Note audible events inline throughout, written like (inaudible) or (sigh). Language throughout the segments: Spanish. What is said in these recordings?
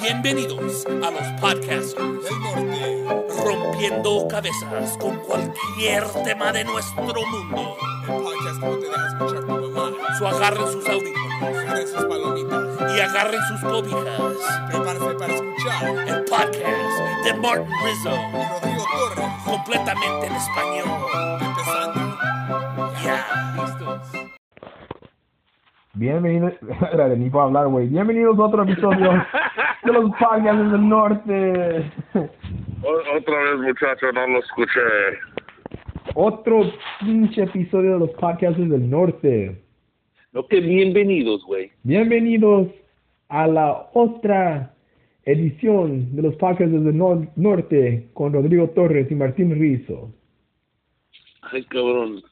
Bienvenidos a los podcasters del norte. rompiendo cabezas con cualquier tema de nuestro mundo. El podcast no te deja escuchar tu mamá. So agarren sus audífonos Agarren sus palomitas. y agarren sus cobijas. Prepárate para escuchar. El podcast de Martin Rizzo, Y Rodrigo Torres. completamente en español. Bienvenidos, (laughs) Espérate, ni puedo hablar, güey. Bienvenidos a otro episodio de los podcasts del norte. O- Otra vez, muchacho, no lo escuché. Otro pinche episodio de los podcasts del norte. No, que bienvenidos, güey. Bienvenidos a la otra edición de los podcasts del nor- norte con Rodrigo Torres y Martín Rizzo. Ay, cabrón.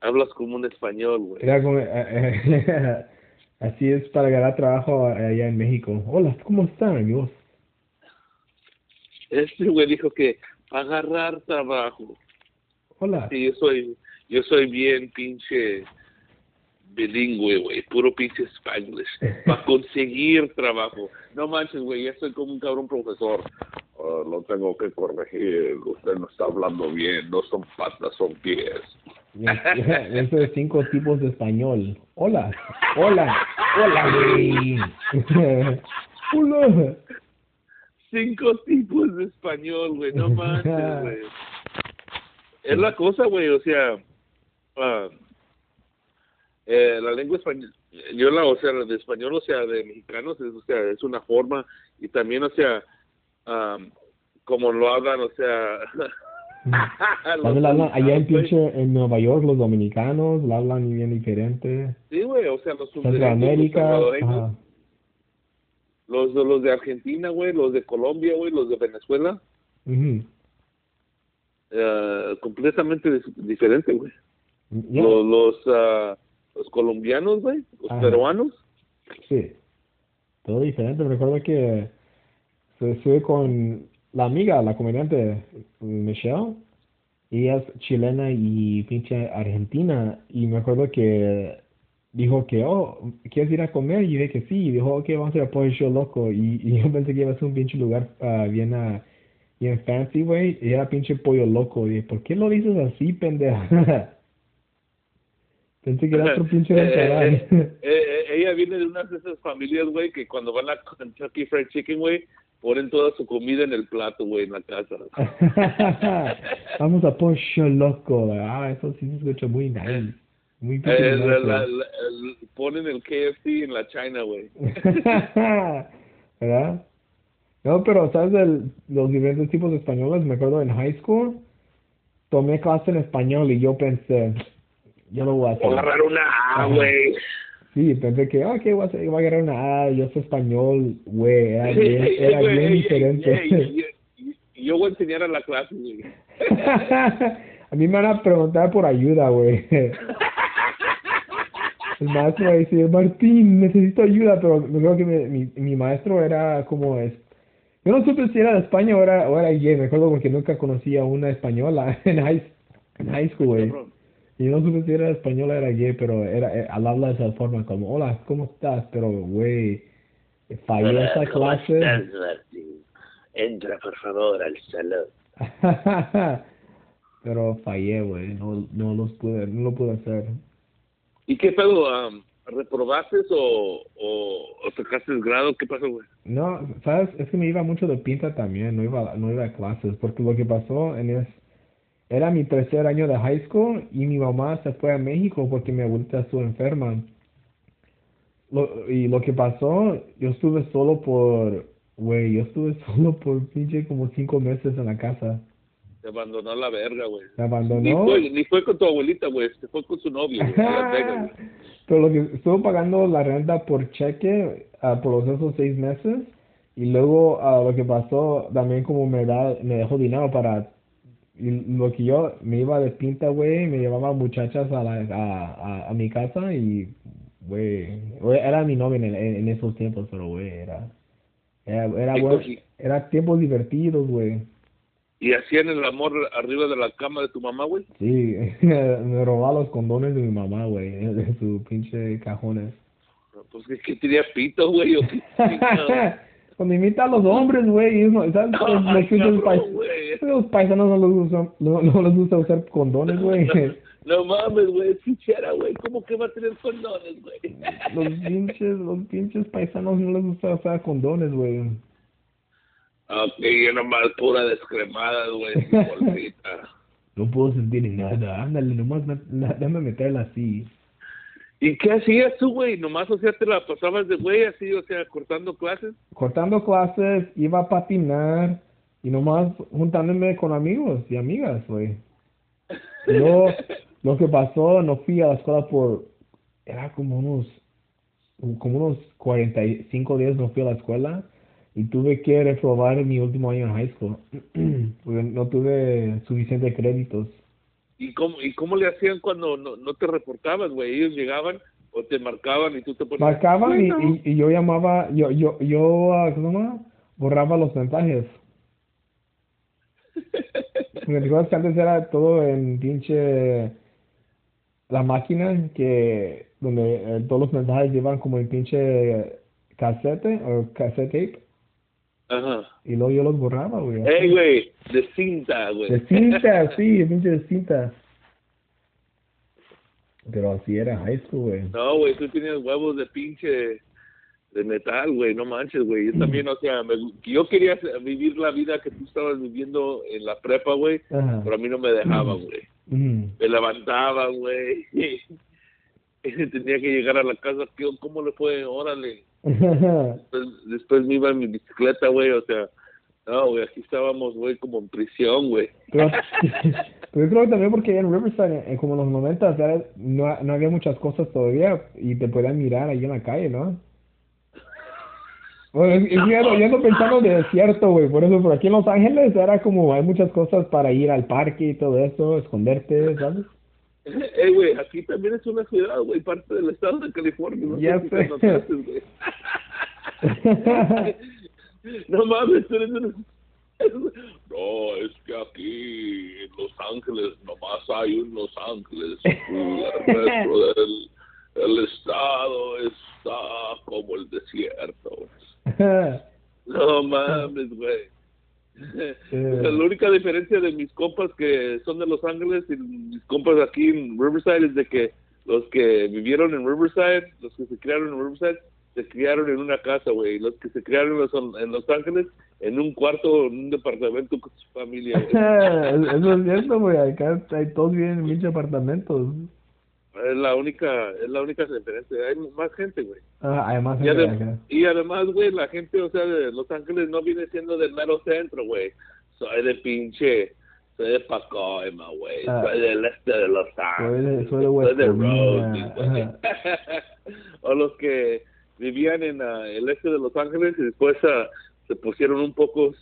Hablas como un español, güey. Era como, (laughs) así es para ganar trabajo allá en México. Hola, ¿cómo están, amigos? Este güey dijo que agarrar trabajo. Hola. Sí, yo soy, yo soy bien pinche bilingüe, güey. Puro pinche spanglish. (laughs) Para conseguir trabajo. No manches, güey. Ya soy como un cabrón profesor. Ah, lo tengo que corregir. Usted no está hablando bien. No son patas, son pies. (laughs) Eso es cinco tipos de español. Hola, hola, hola, güey. Hola. (laughs) cinco tipos de español, güey, no manches, (laughs) güey. Es la cosa, güey, o sea, ah, eh, la lengua española, yo la, o sea, de español, o sea, de mexicanos, es, o sea, es una forma, y también, o sea, ah, como lo hablan, o sea... (laughs) (laughs) los También la hablan allá en pinche en Nueva York los dominicanos la hablan bien diferente. Sí, güey, o sea, los los Centroamérica, ajá. los, los de Argentina, güey, los de Colombia, güey, los de Venezuela, eh, completamente diferente, güey. Los los, ah, los colombianos, güey, los Ajá. peruanos. Sí, todo diferente. Recuerdo que se estuve con la amiga, la comediante Michelle, ella es chilena y pinche argentina, y me acuerdo que dijo que, oh, ¿quieres ir a comer? Y dije que sí, y dijo, ok, vamos a ir a Pollo Show Loco, y, y yo pensé que iba a ser un pinche lugar ah, bien, ah, bien fancy, güey, y era pinche Pollo Loco, y dije, ¿por qué lo dices así, pendeja? (laughs) pensé que era otro (laughs) pinche Eh, restaurante. (laughs) eh, eh, ella viene de una de esas familias, güey, que cuando van a Kentucky Fried Chicken, güey, ponen toda su comida en el plato, güey, en la casa. (laughs) Vamos a Pollo Loco. Ah, eso sí se escucha muy nice. Muy Eh, la- la- ponen el KFC en la China, güey. (laughs) ¿Verdad? No, pero ¿sabes el- los diferentes tipos de españoles? Me acuerdo en high school, tomé clase en español y yo pensé, yo lo voy a hacer. agarrar una güey. Sí, pensé que, ok, voy a, voy a agarrar una A, yo soy español, güey, era bien, era diferente. yo voy a enseñar a la clase, güey. (laughs) a mí me van a preguntar por ayuda, güey. (laughs) El maestro va a decir, Martín, necesito ayuda, pero me acuerdo que mi, mi, mi maestro era como es. Yo no supe si era de España o era, o era gay, me acuerdo porque nunca conocí a una española (laughs) en high, en high school, güey. Y no supe si era española o era gay, pero era, eh, al hablar de esa forma, como, hola, ¿cómo estás? Pero, güey, fallé esa clase. Entra, por favor, al salón. (laughs) pero fallé, güey, no, no los pude, no lo pude hacer. ¿Y qué pedo? am, ¿Reprobaste o, o, o sacaste el grado? ¿Qué pasó, güey? No, sabes, es que me iba mucho de pinta también, no iba, no iba a clases, porque lo que pasó en es, era mi tercer año de high school y mi mamá se fue a México porque mi abuelita estuvo enferma. Lo, y lo que pasó, yo estuve solo por, güey, yo estuve (laughs) solo por pinche como cinco meses en la casa. Te abandonó la verga, güey. Ni abandonó. fue, ni fue con tu abuelita, güey. Se fue con su novio. Pero lo que estuve pagando la renta por cheque ah, por los esos seis meses y luego ah, lo que pasó también como me da me dejó dinero para lo que yo me iba de pinta güey me llevaba muchachas a la a, a, a mi casa y güey era mi novia en, en, en esos tiempos pero güey era era era, ¿Qué bueno, cogí? era tiempos divertidos güey Y hacían el amor arriba de la cama de tu mamá, güey. sí (laughs) me robaba los condones de mi mamá güey de sus pinche cajones Pues que tenía pito, güey. (laughs) Cuando imita a los hombres, güey, ¿sabes? Ah, Los pais- paisanos no les gusta, no, no les gusta usar condones, güey. (laughs) No mames, güey, es fichera, güey. ¿Cómo que va a tener condones, güey? Los pinches, los pinches paisanos no les gusta usar condones, güey. ok, yo nomás pura descremada, güey. (laughs) bolsita. No puedo sentir nada, ándale, nomás me- la- déjame meterla así. ¿Y qué hacías tú, güey? Nomás, o sea, te la pasabas de güey así, o sea, cortando clases. Cortando clases, iba a patinar y nomás juntándome con amigos y amigas, güey. Yo, (laughs) lo que pasó, no fui a la escuela por, era como unos, como unos 45 días no fui a la escuela y tuve que reprobar mi último año en high school (clears throat) porque no tuve suficientes créditos. ¿Y cómo, ¿Y cómo le hacían cuando no, no te reportabas, güey? Ellos llegaban o te marcaban y tú te ponías... Marcaban y, Bueno. y, y yo llamaba, yo, yo, yo, ah, ¿cómo se llama? Borraba los mensajes. (laughs) Porque te acuerdas que antes era todo en pinche la máquina que donde eh, todos los mensajes llevan como en pinche casete o cassette tape Ajá. y luego yo los borraba, güey. Ey, güey, de cinta, güey. De cinta, sí, de pinche de cinta. Pero así era high school, güey. No, güey, tú tenías huevos de pinche de metal, güey, no manches, güey. Yo también, o sea, me, yo quería vivir la vida que tú estabas viviendo en la prepa, güey, Ajá. pero a mí no me dejaba, güey. Ujú. Me levantaba, güey. (laughs) Tenía que llegar a la casa, ¿qué- ¿cómo le fue? Órale. (laughs) Después, después me iba en mi bicicleta, güey, o sea, no, güey, aquí estábamos, güey, como en prisión, güey. Pero, (laughs) (laughs) pero yo creo que también porque en Riverside, en, como en los 90, ya no, no había muchas cosas todavía y te podían mirar ahí en la calle, ¿no? Bueno, es, es yo ando- yo ando pensando de desierto, güey, por eso, por aquí en Los Ángeles era como, hay muchas cosas para ir al parque y todo eso, esconderte, ¿sabes? Eh, güey, aquí también es una ciudad, güey, parte del estado de California. No Ya sé (laughs) no mames, tú eres un- No, es que aquí en Los Ángeles nomás hay un Los Ángeles. El resto (laughs) del el estado está como el desierto. (laughs) No mames, güey. La única diferencia de mis compas que son de Los Ángeles y mis compas aquí en Riverside es de que los que vivieron en Riverside, los que se criaron en Riverside, se criaron en una casa, güey. y Los que se criaron en Los, en Los Ángeles, en un cuarto, en un departamento con su familia. Eso (laughs) es cierto, güey, acá hay, todos viven en pinches apartamentos. Es la única, es la única diferencia. Hay más gente, güey. Ah, además, Y, adem- y además, güey, la gente, o sea, de Los Ángeles no viene siendo del mero centro, güey. Soy de pinche, soy de Pacoima, güey. Ah. soy del este de Los Soy de- Ángeles. soy de Covina, güey. (laughs) o los que vivían en ah, el este de Los Ángeles y después ah, se pusieron un poco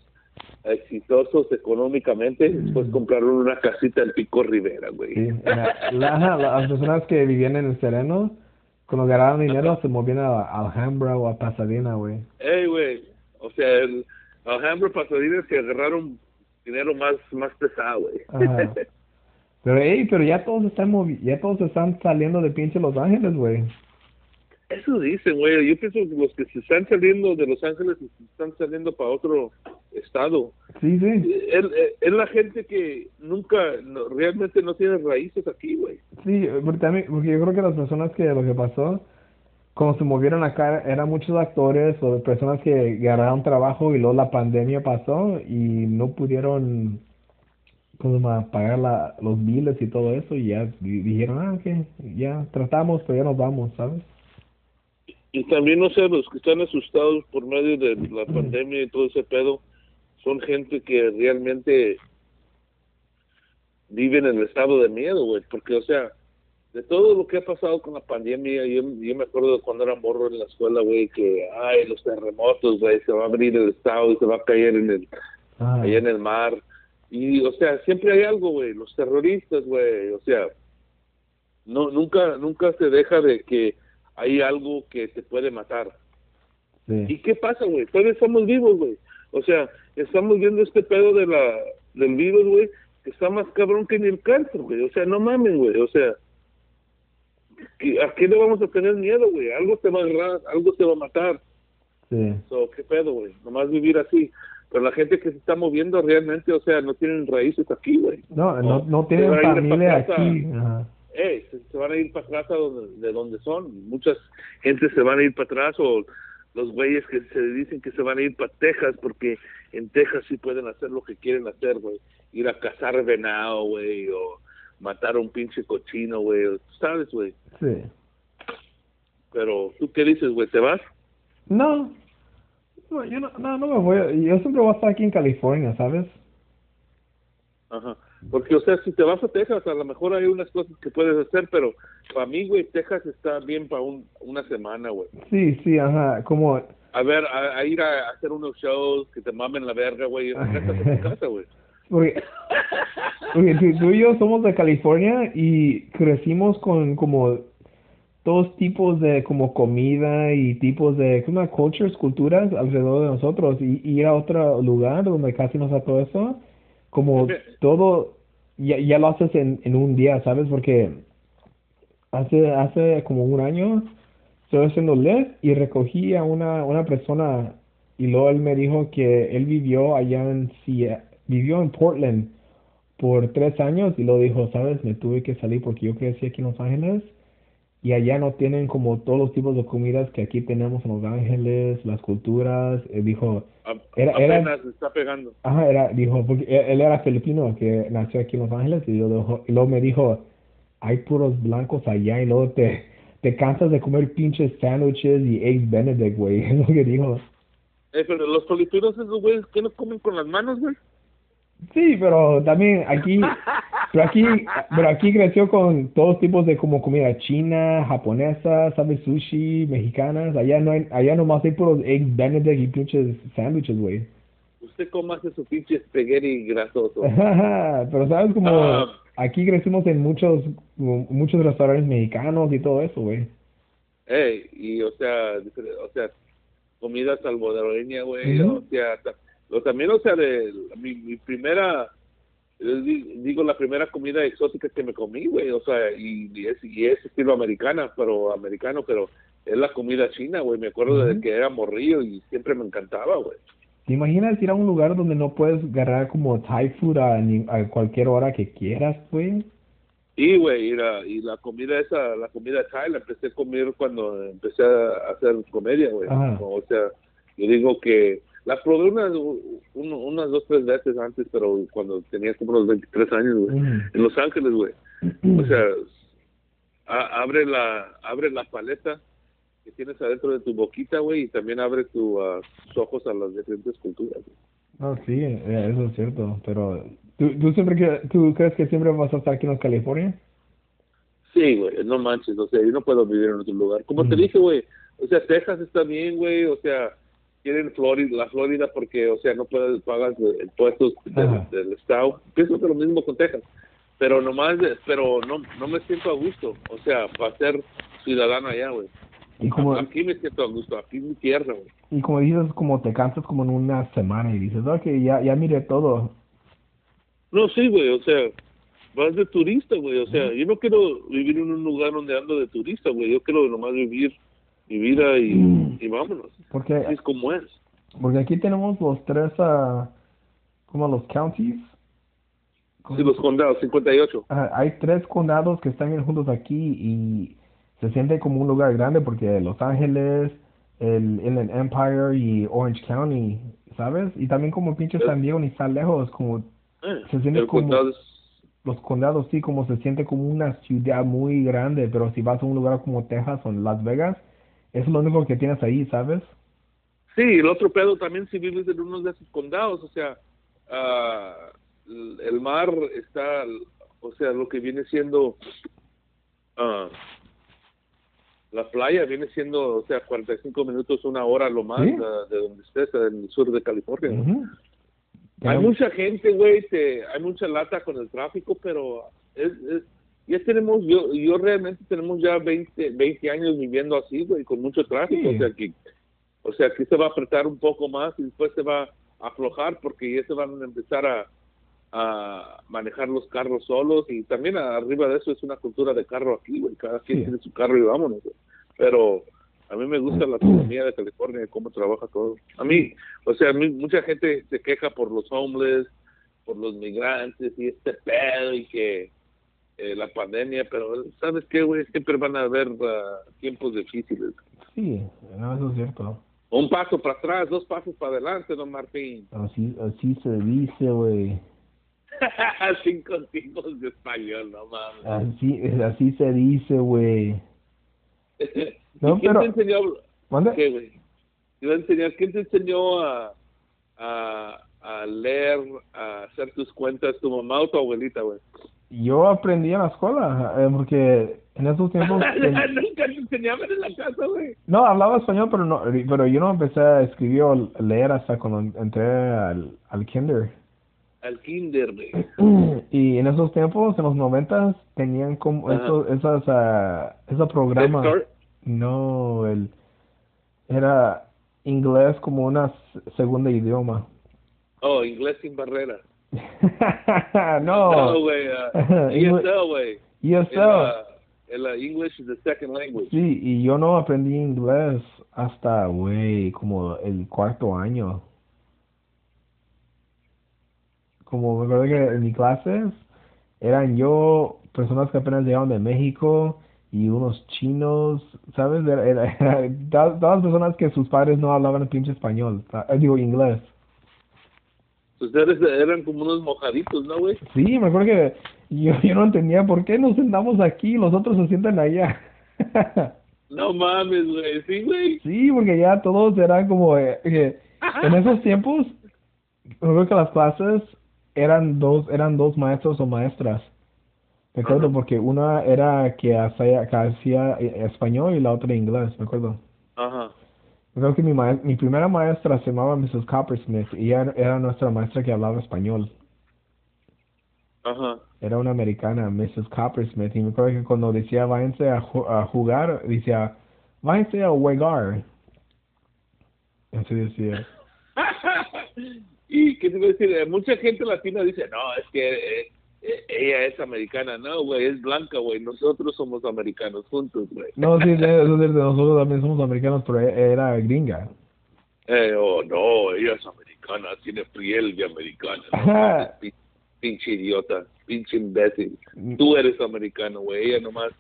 exitosos económicamente, después compraron una casita en Pico Rivera, güey. Sí, la- la- las personas que vivían en el Sereno, cuando ganaban dinero, se movían a, a Alhambra o a Pasadena, güey. Ey, güey, o sea, el Alhambra Pasadena se agarraron dinero más más pesado, güey. (laughs) Pero, hey, pero ya todos están movi ya todos están saliendo de pinche Los Ángeles, güey. Eso dicen, güey. Yo pienso que los que se están saliendo de Los Ángeles se están saliendo para otro estado. Sí, sí. Es, la gente que nunca, no, realmente no tiene raíces aquí, güey. Sí, porque, también, porque yo creo que las personas que lo que pasó, cuando se movieron acá, eran muchos actores o personas que ganaron trabajo y luego la pandemia pasó y no pudieron ¿cómo se llama? pagar la, los biles y todo eso y ya di- dijeron, ah, ok, ya tratamos, pero ya nos vamos, ¿sabes? Y también, no sé, los que están asustados por medio de la pandemia y todo ese pedo, son gente que realmente viven en el estado de miedo, güey. Porque, o sea, de todo lo que ha pasado con la pandemia, yo, yo me acuerdo de cuando era morro en la escuela, güey, que, ay, los terremotos, güey, se va a abrir el estado y se va a caer en el, Ah, allá en el mar. Y, o sea, siempre hay algo, güey, los terroristas, güey, o sea, no, nunca, nunca se deja de que hay algo que te puede matar. ¿Y qué pasa, güey? Todavía estamos vivos, güey. O sea, estamos viendo este pedo de la, del virus, güey, que está más cabrón que ni el cáncer, güey. O sea, no mames, güey. O sea, ¿qué- ¿a qué le vamos a tener miedo, güey? Algo te va a agarrar, algo te va a matar. Sí. So, ¿Qué pedo, güey? Nomás vivir así. Pero la gente que se está moviendo realmente, o sea, no tienen raíces aquí, güey. No, no, no tienen familia aquí. Ajá. Ey, se, se van a ir para atrás a donde, de donde son. Muchas gente se van a ir para atrás o los güeyes que se dicen que se van a ir para Texas porque en Texas sí pueden hacer lo que quieren hacer, güey. Ir a cazar venado, güey, o matar a un pinche cochino, güey. Sabes, güey. Sí. Pero, ¿tú qué dices, güey? ¿Te vas? No. No, yo no, no, no me voy. Yo siempre voy a estar aquí en California, ¿sabes? Ajá. Porque, o sea, si te vas a Texas, a lo mejor hay unas cosas que puedes hacer, pero para mí, güey, Texas está bien para un, una semana, güey. Sí, sí, ajá. Como, A ver, a, a ir a hacer unos shows que te mamen la verga, güey, (laughs) tu casa, güey. porque, porque tú, tú y yo somos de California y crecimos con como dos tipos de como comida y tipos de como cultures, culturas alrededor de nosotros y, y ir a otro lugar donde casi no está todo eso, como todo ya, ya lo haces en, en un día, ¿sabes? Porque hace hace como un año estoy haciendo Lyft y recogí a una, una persona y luego él me dijo que él vivió allá en vivió en Portland por tres años y lo dijo, sabes, me tuve que salir porque yo crecí aquí en Los Ángeles y allá no tienen como todos los tipos de comidas que aquí tenemos en Los Ángeles, las culturas, él dijo, A- Era- era- apenas se está pegando. ajá, era, dijo, porque él, él era filipino que nació aquí en Los Ángeles y, lo dejó- y luego me dijo, hay puros blancos allá y luego te, te cansas de comer pinches sándwiches y eggs benedict, güey, (laughs) es lo que dijo. Eh, pero los filipinos, esos güeyes, que no comen con las manos, güey? Sí, pero también aquí, pero aquí, pero aquí creció con todos tipos de como comida china, japonesa, sabes, sushi, mexicanas. Allá no hay, allá nomás hay puros eggs benedict y pinches sándwiches, güey. Usted cómo hace su pinche espagueti grasoso. (laughs) pero sabes como Ah. aquí crecimos en muchos, muchos restaurantes mexicanos y todo eso, güey. Ey, y o sea, o sea, comida salvadoreña, güey, o sea, lo también, o sea, de mi, mi primera, digo, la primera comida exótica que me comí, güey, o sea, y, y es, y es estilo americana, pero americano, pero es la comida china, güey, me acuerdo de Ujú. que era morrillo y siempre me encantaba, güey. ¿Te imaginas ir a un lugar donde no puedes agarrar como Thai food a, a cualquier hora que quieras, güey? Y, güey, y la, y la comida esa, la comida Thai la empecé a comer cuando empecé a hacer comedia, güey. O sea, yo digo que la probé unas, un- unas dos, tres veces antes, pero cuando tenía como unos 23 años, güey. Ujú. En Los Ángeles, güey. O sea, a- abre la abre la paleta que tienes adentro de tu boquita, güey, y también abre tu, ah, tus ojos a las diferentes culturas. güey. No, sí, eh, eso es cierto, pero ¿tú, tú siempre tú crees que siempre vas a estar aquí en California? Sí, güey, no manches, o sea, yo no puedo vivir en otro lugar. Como te Mm. dije, güey, o sea, Texas está bien, güey, o sea, quieren Florida, la Florida porque, o sea, no puedes pagar impuestos del, del estado. Pienso que lo mismo con Texas, pero nomás, pero no, no me siento a gusto, o sea, para ser ciudadano allá, güey. Y como, Aquí me siento a gusto, aquí es mi tierra, güey. y como dices, como te cansas como en una semana y dices, ok, ya, ya miré todo. No, sí, güey, o sea, vas de turista, güey, o sea, yo no quiero vivir en un lugar donde ando de turista, güey, yo quiero nomás vivir mi vida y, Mm. y vámonos. Porque, Así es como es. porque aquí tenemos los tres, ah, como los counties. Sí, los condados, 58. Ajá, hay tres condados que están juntos aquí y se siente como un lugar grande porque Los Ángeles, el Inland Empire y Orange County, ¿sabes? Y también como pinche San Diego ni está lejos, como Eh, Se siente como- condado es- los condados sí, como se siente como una ciudad muy grande, pero si vas a un lugar como Texas o Las Vegas, es lo único que tienes ahí, ¿sabes? Sí, el otro pedo también si vives en uno de esos condados, o sea, ah, el mar está, o sea, lo que viene siendo ah, la playa viene siendo, o sea, 45 minutos, una hora lo más Sí. ah, de donde estés, en el sur de California. Hay mucha gente, güey, hay mucha lata con el tráfico, pero es, es- ya tenemos, yo yo realmente tenemos ya 20, 20 años viviendo así, güey, con mucho tráfico, Sí. o sea que o sea que se va a apretar un poco más y después se va a aflojar porque ya se van a empezar a, a manejar los carros solos y también arriba de eso es una cultura de carro aquí, güey. Cada quien Sí. tiene su carro y vámonos, güey. Pero a mí me gusta la economía de California y cómo trabaja todo. A mí, o sea, a mí mucha gente se queja por los homeless, por los migrantes y este pedo y que eh, la pandemia, pero ¿sabes qué, güey? Siempre van a haber ah, tiempos difíciles. Sí, no, eso es cierto. Un paso para atrás, dos pasos para adelante, don Martín. Así, así se dice, güey. (laughs) Cinco tipos de español, no mames. Así, así se dice, güey. (laughs) No, ¿Y ¿Quién pero- te enseñó? a hablar? ¿Mande? ¿Qué, güey? Te enseñar, ¿quién te enseñó a, a, a leer, a hacer tus cuentas, tu mamá o tu abuelita, güey? Yo aprendí en la escuela, eh, porque en esos tiempos... (laughs) en- (laughs) Nunca te enseñaban en la casa, güey. no, hablaba español, pero no, pero yo no empecé a escribir o leer hasta cuando entré al, al kinder. Al kinder, güey. (clears throat) Y en esos tiempos, en los noventas, tenían como esos, esas, ah, programa. Head Start. No, el, era inglés como una segunda idioma. Oh, inglés sin barrera. (laughs) no. No, ah, Ingle- ESL. ESL. El, ah, el, ah, English is the second language. Sí, y yo no aprendí inglés hasta, güey, como el cuarto año. Como me acuerdo que en mis clases eran yo, personas que apenas llegaban de México y unos chinos, ¿sabes? Era, era- (laughs) era- todas, las personas que sus padres no hablaban pinche español, eh, digo inglés. Ustedes eran como unos mojaditos, ¿no, güey? Sí, me acuerdo que yo, yo no entendía por qué nos sentamos aquí y los otros se sientan allá. (laughs) No mames, güey. Sí, güey. Sí, porque ya todos eran como eh, que en esos tiempos me acuerdo que las clases eran dos eran dos maestros o maestras. Me acuerdo porque una era que hacía, que hacía eh, español y la otra inglés, me acuerdo. Ajá. Acuerdo que mi, mi primera maestra se llamaba Mrs. Coppersmith y ella era nuestra maestra que hablaba español. Ajá. Era una americana, Mrs. Coppersmith, y me acuerdo que cuando decía váyanse a, ju- a jugar, decía váyanse a jugar. Así decía. (laughs) y qué te iba a decir, mucha gente latina dice, no, es que eh, ella es americana. No, güey, es blanca, güey. Nosotros somos americanos juntos, güey. No, sí, nosotros también somos americanos, pero era gringa. Eh, oh, no, ella es americana, tiene piel de americana. No, pinche idiota, pinche imbécil. Tú eres americano, güey. Ella nomás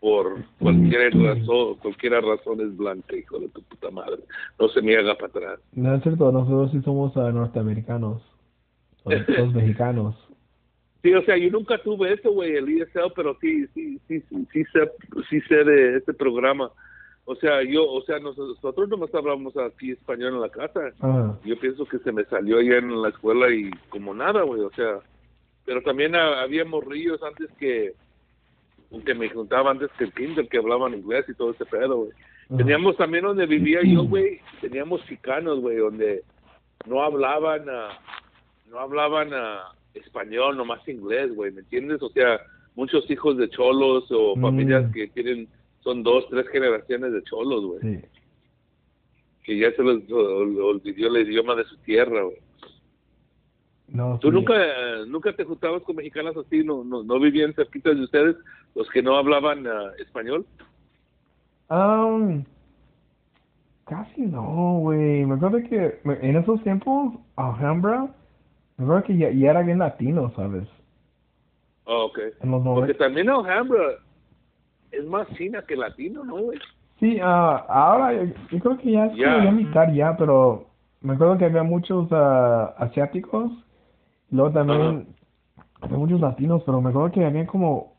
por cualquier razón, cualquier razón es blanca, hijo de tu puta madre. No se me haga para atrás. No es cierto, nosotros sí somos ah, norteamericanos. Los (laughs) mexicanos. Sí, o sea, yo nunca tuve eso, güey, el ESL, pero sí, sí, sí, sí, sí sé, sí sé de este programa. O sea, yo, o sea, nos- nosotros nomás hablamos aquí español en la casa. Ajá. Yo pienso que se me salió allá en la escuela y como nada, güey, o sea, pero también ha- había morrillos antes que, que me juntaban antes que el kinder, que hablaban inglés y todo ese pedo, güey. Ajá. Teníamos también donde vivía yo, (clears throat) güey, teníamos chicanos, güey, donde no hablaban, ah, no hablaban ah, español, nomás inglés, güey, ¿me entiendes? O sea, muchos hijos de cholos o Mm. familias que tienen, son dos, tres generaciones de cholos, güey, Sí. que ya se les ol- olvidó el idioma de su tierra, güey. No, ¿Tú sí. nunca, nunca te juntabas con mexicanas así? ¿No, no, no vivían cerquita de ustedes los que no hablaban ah, español? Um, casi no, güey. Me acuerdo que en esos tiempos, Alhambra, acuerdo que ya, ya era bien latino, ¿sabes? Oh, ok. En los Porque 90. también Alhambra es más china que latino, ¿no, güey? Sí, ah, ahora yo, creo que ya es como ya mitad ya, pero me acuerdo que había muchos ah, asiáticos, luego también había muchos latinos, pero me acuerdo que había como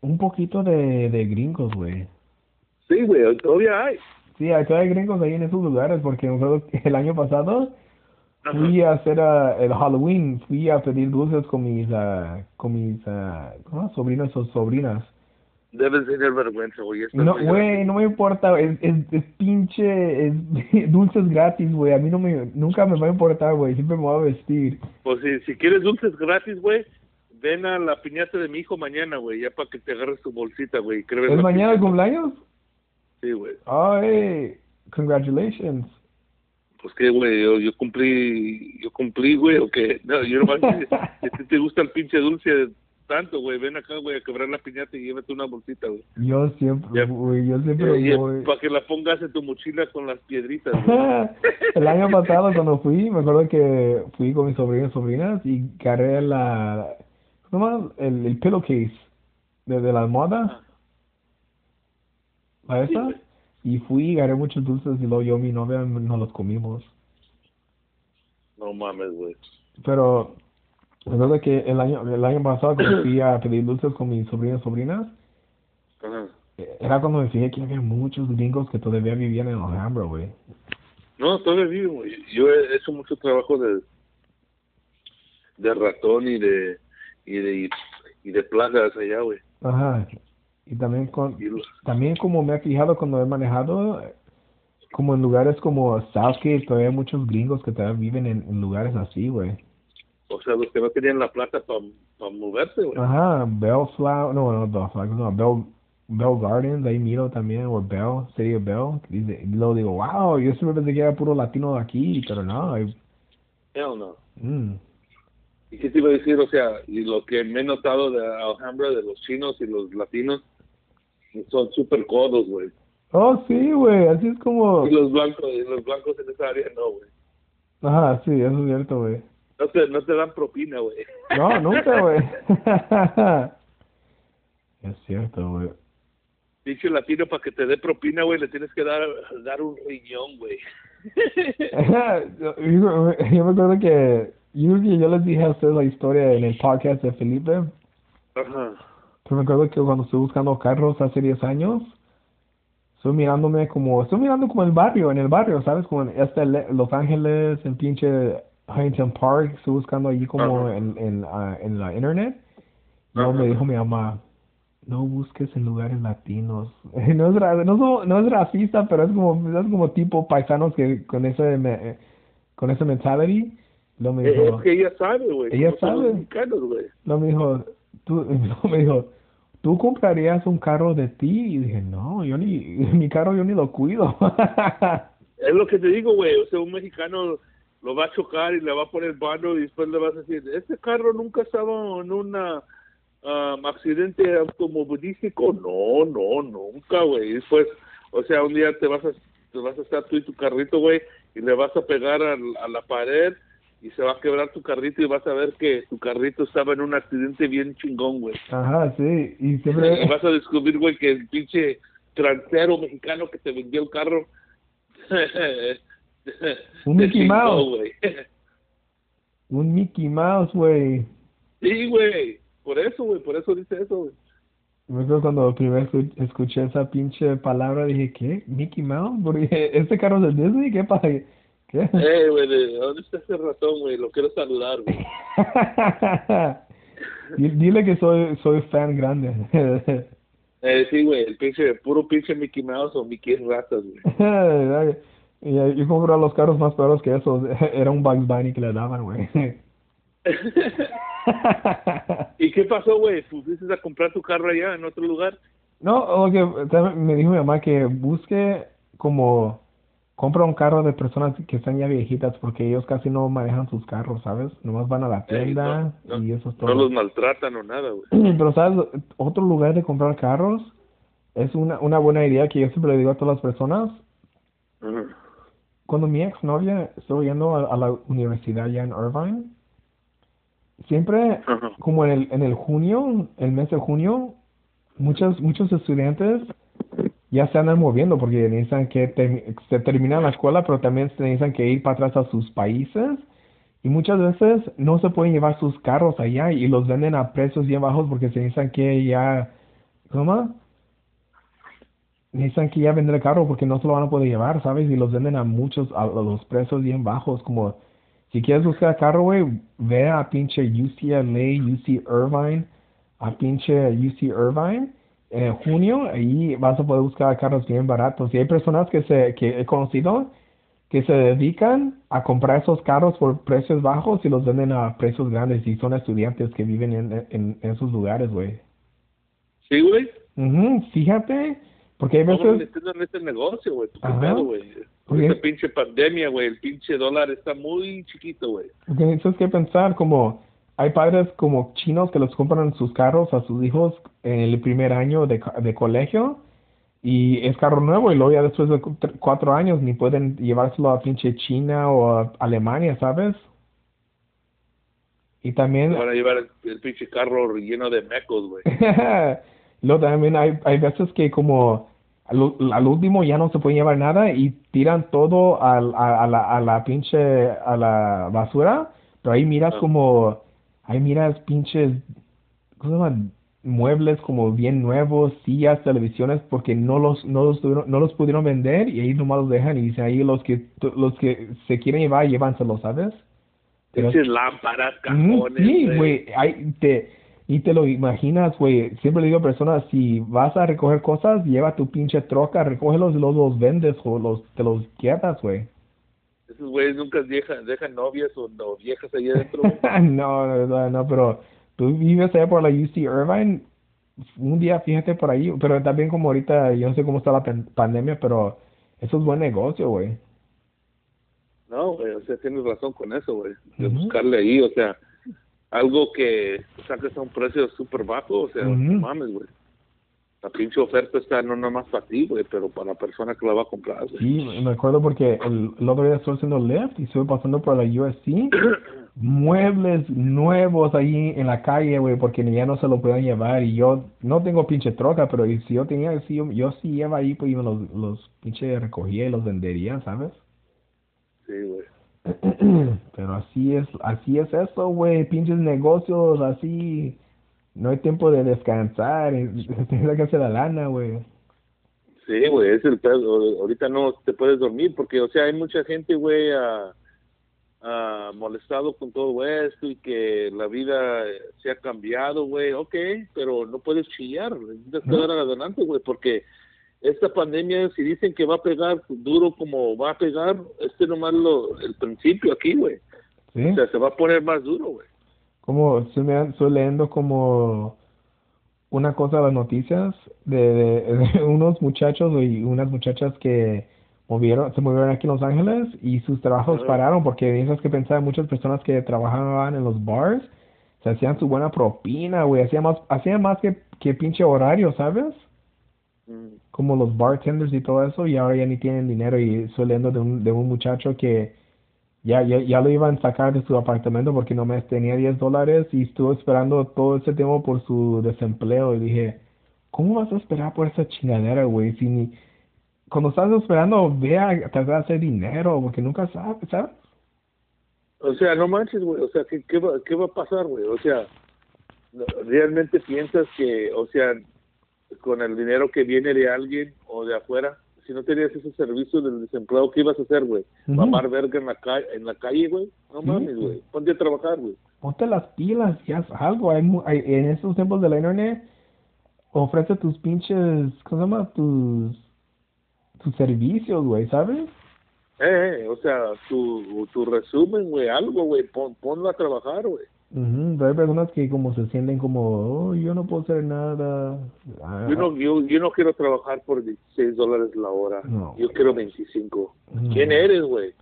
un poquito de, de gringos, güey. Sí, güey, todavía hay. Sí, hay todavía gringos ahí en esos lugares, porque me acuerdo que el año pasado Ajá. fui a hacer ah, el Halloween, fui a pedir dulces con mis, ah, con mis, ¿cómo? Sobrinos o sobrinas. Debes tener vergüenza, güey. No, güey, no me importa, es, es, es pinche, es (laughs) dulces gratis, güey, a mí no me, nunca me va a importar, güey, siempre me voy a vestir. Pues si, si quieres dulces gratis, güey, ven a la piñata de mi hijo mañana, güey, ya para que te agarres tu bolsita, güey. ¿Es mañana el cumpleaños? Sí, güey. Ay, congratulations. Pues que, güey, yo, yo cumplí, yo cumplí, güey, o que, no, yo nomás, (laughs) a ti te gusta el pinche dulce tanto, güey, ven acá, güey, a quebrar la piñata y llévate una bolsita, güey. Yo siempre, güey, yo siempre para que la pongas en tu mochila con las piedritas, (laughs) el año pasado cuando fui, me acuerdo que fui con mis sobrinos y sobrinas y cargué la, ¿cómo se llama? El, el pillowcase de, de la almohada, Sí, esa, güey. Y fui y agarré muchos dulces y luego yo y mi novia nos los comimos. No mames, güey. Pero, acuerdo que el año, el año pasado cuando fui a pedir dulces con mis sobrinos y sobrinas, eh, era cuando me fijé que había muchos gringos que todavía vivían en Alhambra, güey. No, todavía vivo. Yo he hecho mucho trabajo de, de ratón y de, y de, y de plagas allá, güey. Ajá. Y también con, también como me he fijado cuando he manejado, como en lugares como Southgate, todavía hay muchos gringos que todavía viven en, en lugares así, güey. o sea, los que no tenían la plata para moverse, güey. Ajá, Bellflower, no, no, Bellflower, no, Bell, Bell Gardens, ahí miro también, o Bell, City of Bell, dice, y luego digo, wow, yo siempre pensé que era puro latino de aquí, pero no, hay, Hell no. mm, ¿Y qué te iba a decir? O sea, y lo que me he notado de Alhambra, de los chinos y los latinos, son súper codos, güey. Oh, sí, güey, así es como, Y los blancos, y los blancos en esa área no, güey. ajá, sí, eso es cierto, güey. No te, no te dan propina, güey. No, nunca, güey. (laughs) es cierto, güey. Dicho latino, para que te dé propina, güey, le tienes que dar, dar un riñón, güey. (laughs) yo, yo- me acuerdo que yo, yo les dije a ustedes la historia en el podcast de Felipe, Ajá. Pero me acuerdo que cuando estuve buscando carros hace 10 años, estoy mirándome como, estoy mirando como el barrio, en el barrio, ¿sabes? Como en este Los Ángeles, en pinche Huntington Park, estoy buscando allí como Ajá. en, en, ah, en la internet. Y luego Ajá. me dijo mi mamá, no busques en lugares latinos. (laughs) No es, no, no es racista, pero es como, es como tipo paisanos que con ese, me- con ese mentality. Luego me Eh, dijo, Es que ella sabe, güey. Ella son los sabe. mexicanos, güey. luego me dijo, tú, (laughs) luego me dijo, ¿tú comprarías un carro de ti? Y dije, no, yo ni, (laughs) mi carro yo ni lo cuido. (laughs) Es lo que te digo, güey. O sea, un mexicano lo va a chocar y le va a poner mano y después le vas a decir, este carro nunca estaba en un accidente automovilístico. No, no, nunca, güey. Y Después, o sea, un día te vas a, te vas a estar tú y tu carrito, güey, y le vas a pegar al- a la pared y se va a quebrar tu carrito y vas a ver que tu carrito estaba en un accidente bien chingón, güey. Ajá, sí, y Y siempre, vas a descubrir, güey, que el pinche transero mexicano que te vendió el carro. (laughs) Un Mickey chingó, Mouse. güey. (laughs) un Mickey Mouse, güey. Sí, güey. Por eso, güey. Por eso dice eso, güey. Me acuerdo cuando primero escu- escuché esa pinche palabra, dije, ¿qué? ¿Mickey Mouse? Porque (laughs) este carro es de Disney, ¿qué pasa? ¿Qué? Eh, güey, ¿de dónde está ese ratón, güey? Lo quiero saludar, güey. (laughs) Di- Dile que soy soy fan grande. (laughs) Eh, sí, güey. El pinche, puro pinche Mickey Mouse o Mickey Ratas, güey. (laughs) Y, yo compré los carros más caros que esos. Era un Bugs Bunny que le daban, güey. ¿Y qué pasó, güey? ¿Fuiste a comprar tu carro allá en otro lugar? No, lo que me dijo mi mamá que busque como compra un carro de personas que están ya viejitas porque ellos casi no manejan sus carros, ¿sabes? Nomás van a la tienda no, no, y eso es No todo. los maltratan o nada, güey. (clears throat) Pero sabes, otro lugar de comprar carros es una, una buena idea que yo siempre le digo a todas las personas. Cuando mi exnovia estuvo yendo a, a la universidad ya en Irvine, siempre como en el, en el junio, el mes de junio, muchos, muchos estudiantes ya se andan moviendo porque necesitan que se terminan la escuela, pero también se necesitan que ir para atrás a sus países. Y muchas veces no se pueden llevar sus carros allá y los venden a precios bien bajos porque se necesitan que ya, ¿cómo? Necesitan que ya vender el carro porque no se lo van a poder llevar, ¿sabes? Y los venden a muchos, a los precios bien bajos, como si quieres buscar carro, güey, ve a pinche UCLA, UC Irvine, a pinche UC Irvine en junio, ahí vas a poder buscar carros bien baratos. Y hay personas que se que he conocido que se dedican a comprar esos carros por precios bajos y los venden a precios grandes y son estudiantes que viven en, en, en esos lugares, güey. ¿Sí, güey? Ujú, Fíjate Porque hay No, veces... metiendo en este negocio, güey. ¿Tú qué Ajá. pedo, güey? Oye. esta pinche pandemia, güey. El pinche dólar está muy chiquito, güey. Porque tienes que pensar como hay padres como chinos que les compran sus carros a sus hijos en el primer año de, de colegio y es carro nuevo y luego ya después de cu- tr- cuatro años ni pueden llevárselo a pinche China o a Alemania, ¿sabes? Y también Van a llevar el, el pinche carro lleno de mecos, güey. (laughs) luego también hay, hay veces que como al, al último ya no se puede llevar nada y tiran todo al, a, a la, a la pinche a la basura, pero ahí miras Ah. como ahí miras pinches ¿cómo se llama? muebles como bien nuevos, sillas, televisiones porque no los no los tuvieron- no los pudieron vender y ahí nomás los dejan y dicen ahí los que los que se quieren llevar llévanselos, ¿sabes? Pero- lámparas, cajones, Sí, güey. güey, te, y te lo imaginas, güey. Siempre le digo a personas, si vas a recoger cosas, lleva tu pinche troca, recógelos y luego los vendes o los, te los quedas, güey. Esos güeyes nunca dejan, dejan novias o, viejas ahí adentro. (laughs) no, no, no, no, pero tú vives allá por la UC Irvine, un día fíjate por ahí, pero también como ahorita, yo no sé cómo está la pan- pandemia, pero eso es buen negocio, güey. No, güey, o sea, tienes razón con eso, güey. De buscarle ahí, o sea, algo que saques a un precio súper bajo, o sea, no mames, güey. La pinche oferta está no nada más para ti, güey, pero para la persona que la va a comprar, güey. Sí, me acuerdo porque el, el otro día estuve haciendo Lyft y estuve pasando por la USC. (coughs) muebles nuevos ahí en la calle, güey, porque ya no se lo pueden llevar y yo no tengo pinche troca, pero si yo tenía, si yo, yo sí lleva ahí, pues yo los, los pinche recogía y los vendería, ¿sabes? Sí, güey. (coughs) pero así es, así es eso, güey, pinches negocios, así, no hay tiempo de descansar, (laughs) tienes que hacer la lana, güey. Sí, güey, es el pedo. Ahorita no te puedes dormir porque, o sea, hay mucha gente, güey, ah, ah, molestado con todo esto y que la vida se ha cambiado, güey. Ok, pero no puedes chillar. Necesitas No. quedar adelante, güey, porque esta pandemia, si dicen que va a pegar duro como va a pegar, este nomás lo, el principio aquí, güey. ¿Sí? O sea, se va a poner más duro, güey. Como estoy, leyendo como una cosa de las noticias de, de- (laughs) de unos muchachos y unas muchachas que movieron, se movieron aquí en Los Ángeles y sus trabajos pararon porque tienes que pensar muchas personas que trabajaban en los bars se hacían su buena propina, güey, hacían más, hacían más que, que pinche horario, ¿sabes? Mm. Como los bartenders y todo eso y ahora ya ni tienen dinero y estoy leyendo de un, de un muchacho que ya, ya, ya lo iban a sacar de su apartamento porque nomás tenía 10 dólares y estuvo esperando todo ese tiempo por su desempleo y dije, ¿cómo vas a esperar por esa chingadera, güey? Si ni, cuando estás esperando, ve a tratar de hacer dinero porque nunca sabes, ¿sabes? O sea, no manches, güey. O sea, ¿qué, qué, va, ¿qué va a pasar, güey? O sea, ¿realmente piensas que, o sea, con el dinero que viene de alguien o de afuera, si no tenías ese servicio del desempleo, ¿qué ibas a hacer, güey? Ujú. ¿Mamar verga en la, ca en la calle, güey? No Sí. mames, güey. Ponte a trabajar, güey. Ponte las pilas y haz algo. Hay, hay- en estos tiempos de la internet, ofrece tus pinches, ¿cómo se llama? Tus, tus servicios, güey, ¿sabes? Eh, eh, o sea, tu, tu resumen, güey, algo, güey. Pon, ponlo a trabajar, güey. Ujú, pero hay personas que como se sienten como, oh, yo no puedo hacer nada. Ah, Yo no, yo, yo no quiero trabajar por 16 dólares la hora. No. Yo quiero 25. No. ¿Quién eres, güey?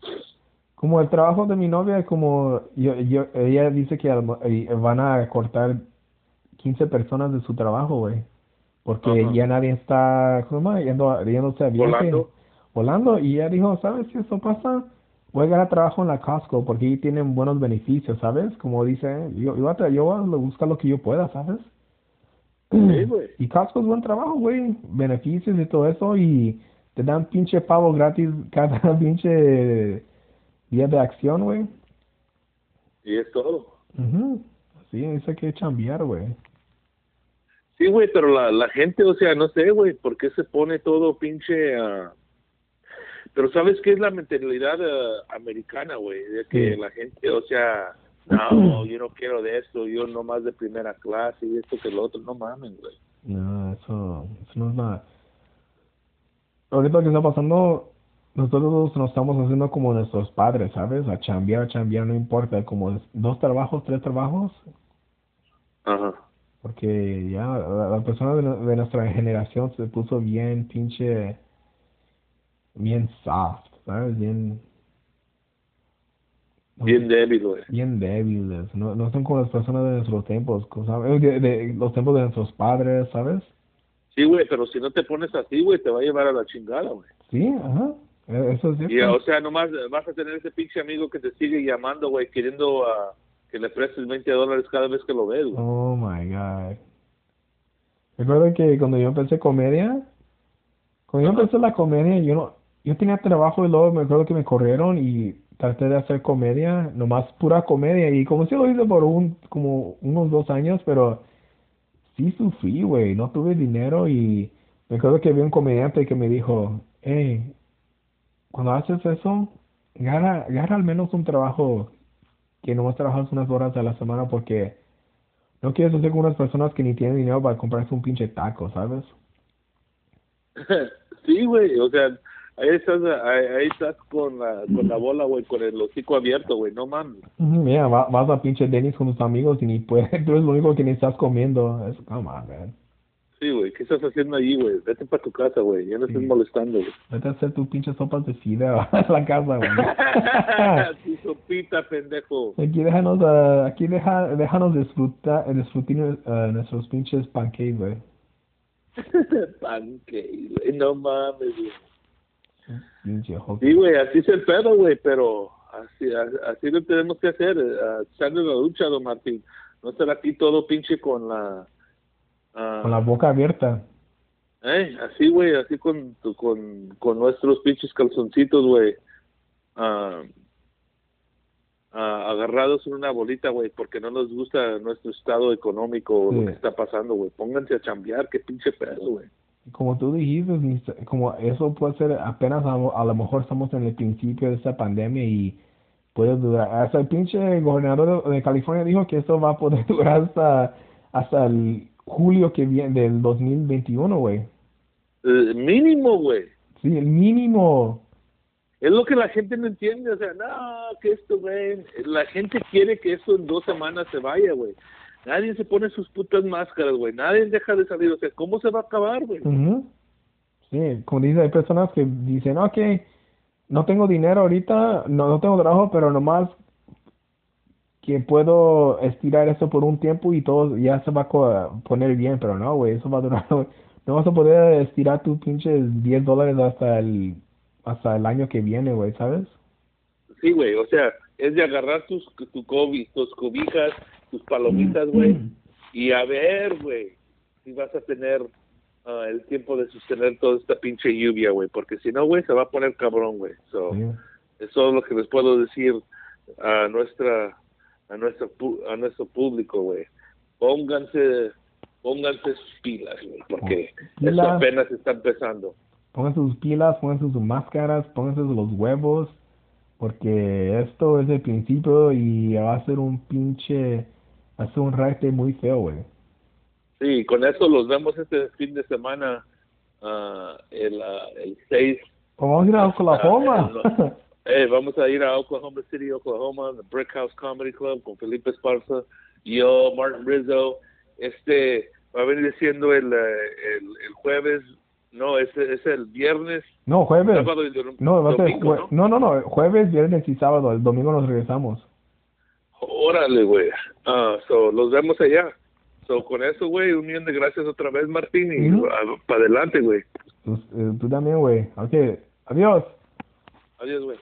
Como el trabajo de mi novia, como yo, yo, ella dice que al- eh, van a cortar 15 personas de su trabajo, güey. Porque Ajá. ya nadie está, ¿cómo se llama? Yendo, yéndose a viaje. Volando. Volando. Y ella dijo, ¿sabes si eso pasa? Voy a ganar trabajo en la Costco porque ahí tienen buenos beneficios, ¿sabes? Como dice, yo, yo, tra- yo voy a buscar lo que yo pueda, ¿sabes? Sí, (clears throat) güey. Y Costco es buen trabajo, güey. Beneficios y todo eso. Y te dan pinche pavo gratis (laughs) cada pinche día de acción, güey. Y es todo. Ujú. Sí, eso hay que chambear, güey. Sí, güey, pero la, la gente, o sea, no sé, güey, ¿por qué se pone todo pinche... ah? Pero ¿sabes qué es la mentalidad ah, americana, güey? De que la gente, o sea, no, (clears throat) yo no quiero de esto, yo nomás de primera clase y esto que lo otro, no mames, güey. No, eso, eso no es nada. Ahorita lo que está pasando, nosotros nos estamos haciendo como nuestros padres, ¿sabes? A chambear, chambear, no importa, como es- dos trabajos, tres trabajos, Ajá. Porque ya la, la persona de nuestra generación se puso bien pinche, bien soft, ¿sabes? Bien, Bien débil, güey. bien débiles. No, no son como las personas de nuestros tiempos, ¿sabes? De, de los tiempos de nuestros padres, ¿sabes? Sí, güey, pero si no te pones así, güey, te va a llevar a la chingada, güey. Sí, ajá. Eh, Eso es cierto. Y, o sea, nomás vas a tener ese pinche amigo que te sigue llamando, güey, queriendo ah, que le prestes 20 dólares cada vez que lo ves, güey. Oh my god. Recuerdo que cuando yo empecé comedia, cuando yo empecé la comedia, yo no, yo tenía trabajo y luego me acuerdo que me corrieron y traté de hacer comedia, nomás pura comedia y como si lo hice por un, como unos dos años, pero sí sufrí, güey, no tuve dinero y me acuerdo que había un comediante que me dijo, hey, cuando haces eso, gana, gana al menos un trabajo que nomás trabajas unas horas a la semana porque no quieres hacer con unas personas que ni tienen dinero para comprarse un pinche taco, ¿sabes? (laughs) sí, güey, o sea, ahí estás, ahí, ahí estás con la, con la bola, güey, con el hocico abierto, güey, no mames. Mira, va- vas a pinche Dennis con tus amigos y ni puedes, (laughs) tú eres lo único que ni estás comiendo. Es, come on, man. Sí, güey, ¿qué estás haciendo allí, güey? Vete para tu casa, güey, ya no estés Sí. molestando, güey. Vete a hacer tus pinches sopas de fideo a (laughs) la casa, güey. (laughs) tu sopita, pendejo. Aquí déjanos, ah, aquí deja, déjanos disfrutar, disfrutar ah, nuestros pinches pancakes, güey. Pancake, güey, no mames, güey. Sí, güey, así es el pedo, güey, pero así, así lo tenemos que hacer, eh, echarle la lucha, don Martín. No estar aquí todo pinche con la... ah, Con la boca abierta. eh, así, güey, así con, con, con nuestros pinches calzoncitos, güey. ah, agarrados en una bolita, güey, porque no nos gusta nuestro estado económico o lo Sí. que está pasando, güey. Pónganse a chambear, qué pinche pedo, güey. Como tú dijiste, como eso puede ser apenas a, a lo mejor estamos en el principio de esta pandemia y puede durar. Hasta el pinche gobernador de, California dijo que esto va a poder (laughs) durar hasta, hasta el julio que viene del 2021, güey. Eh, mínimo, güey. Sí, el mínimo. Es lo que la gente no entiende, o sea, no, que esto, güey, la gente quiere que esto en dos semanas se vaya, güey. Nadie se pone sus putas máscaras, güey, nadie deja de salir, o sea, ¿cómo se va a acabar, güey? Ujú. Sí, como dice, hay personas que dicen, ok, no tengo dinero ahorita, no, no tengo trabajo, pero nomás que puedo estirar esto por un tiempo y todo ya se va a poner bien, pero no, güey, eso va a durar, (laughs) no vas a poder estirar tus pinches 10 dólares hasta el, hasta el año que viene, güey, ¿sabes? Sí, güey, o sea, es de agarrar tus, tu cobi, tus cobijas, tus palomitas, güey, y a ver, güey, si vas a tener ah, el tiempo de sostener toda esta pinche lluvia, güey, porque si no, güey, se va a poner cabrón, güey. So. Eso es lo que les puedo decir a nuestra a nuestro a nuestro público, güey. Pónganse pónganse sus pilas, güey, porque eso Pilas. apenas está empezando. Pónganse sus pilas, pónganse sus máscaras, pónganse los huevos, porque esto es el principio y va a ser un pinche, ser un raite muy feo, güey. Sí, con eso los vemos este fin de semana ah, el ah, el 6 O vamos a ir a Oklahoma. Ah, Eh, vamos a ir a Oklahoma City, Oklahoma, the Brick House Comedy Club con Felipe Esparza, yo, Martin Rizzo. Este va a venir siendo el, eh, el, el jueves, no, es, es el viernes, no, jueves. sábado y dom- No, va a ser domingo, jue- no, no, no, jueves, viernes y sábado. El domingo nos regresamos. Órale, güey. Ah, so, los vemos allá. So, con eso, güey, un millón de gracias otra vez, Martín, y Ujú. para adelante, güey. Tú, eh, tú también, güey. Ok, adiós. Adiós, güey.